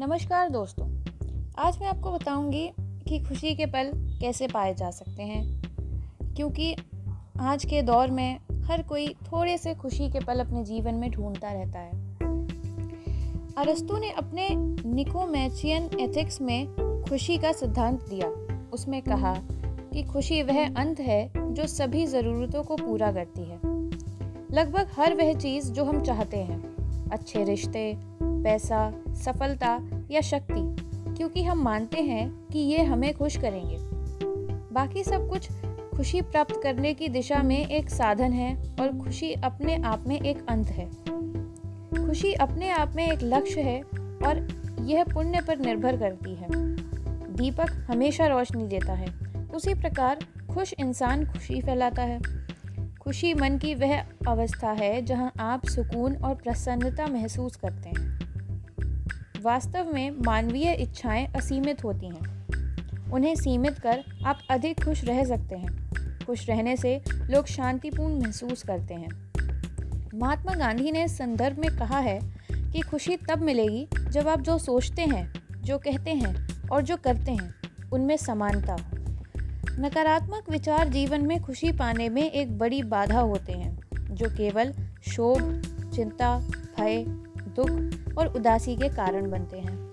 नमस्कार दोस्तों। आज मैं आपको बताऊँगी कि खुशी के पल कैसे पाए जा सकते हैं। क्योंकि आज के दौर में हर कोई थोड़े से खुशी के पल अपने जीवन में ढूंढता रहता है। अरस्तु ने अपने निकोमैचियन एथिक्स में खुशी का सिद्धांत दिया। उसमें कहा कि खुशी वह अंत है जो सभी ज़रूरतों को पूरा करती है। लगभग हर वह चीज़ जो हम चाहते हैं, अच्छे रिश्ते पैसा, सफलता या शक्ति, क्योंकि हम मानते हैं कि ये हमें खुश करेंगे। बाकी सब कुछ खुशी प्राप्त करने की दिशा में एक साधन है और खुशी अपने आप में एक अंत है। खुशी अपने आप में एक लक्ष्य है और यह पुण्य पर निर्भर करती है। दीपक हमेशा रोशनी देता है। उसी प्रकार खुश इंसान खुशी फैलाता है। खुशी मन की वह अवस्था है जहाँ आप सुकून और प्रसन्नता महसूस करते हैं। वास्तव में मानवीय इच्छाएँ असीमित होती हैं। उन्हें सीमित कर आप अधिक खुश रह सकते हैं। खुश रहने से लोग शांतिपूर्ण महसूस करते हैं। महात्मा गांधी ने इस संदर्भ में कहा है कि खुशी तब मिलेगी जब आप जो सोचते हैं, जो कहते हैं और जो करते हैं, उनमें समानता हो। नकारात्मक विचार जीवन में खुशी पाने में एक बड़ी बाधा होते हैं, जो केवल शोभ चिंता, भय दुख और उदासी के कारण बनते हैं।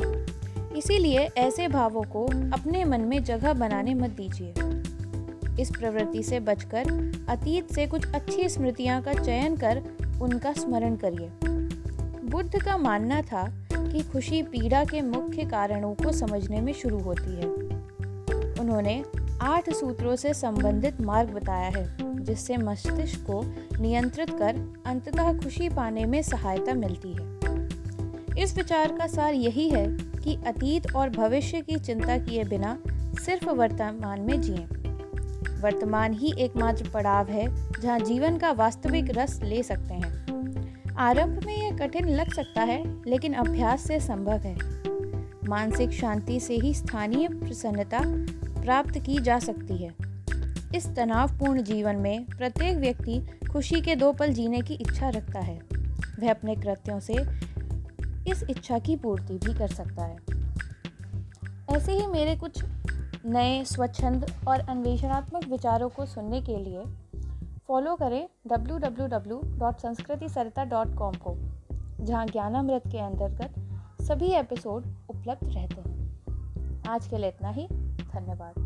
इसीलिए ऐसे भावों को अपने मन में जगह बनाने मत दीजिए। इस प्रवृत्ति से बचकर, अतीत से कुछ अच्छी स्मृतियाँ का चयन कर उनका स्मरण करिए। बुद्ध का मानना था कि खुशी पीड़ा के मुख्य कारणों को समझने में शुरू होती है। उन्होंने आठ सूत्रों से संबंधित मार्ग बताया है, जिससे मस्तिष्क को नियंत्रित कर अंततः खुशी पाने में सहायता मिलती है। इस विचार का सार यही है कि अतीत और भविष्य की चिंता किए बिना सिर्फ़ वर्तमान में जिए। वर्तमान ही एकमात्र पड़ाव है जहाँ जीवन का वास्तविक रस ले सकते हैं। आरंभ में यह कठिन लग सकता है, लेकिन अभ्यास से संभव है। मानसिक शांति से ही स्थानीय प्रसन्नता प्राप्त की जा सकती है। इस तनावपूर्ण जीवन में प्रत्येक व्यक्ति खुशी के दो पल जीने की इच्छा रखता है। वह अपने कृत्यों से इस इच्छा की पूर्ति भी कर सकता है। ऐसे ही मेरे कुछ नए स्वच्छंद और अन्वेषणात्मक विचारों को सुनने के लिए फॉलो करें www.संस्कृतिसरिता.com को, जहाँ ज्ञानामृत के अंतर्गत सभी एपिसोड उपलब्ध रहते हैं। आज के लिए इतना ही। धन्यवाद।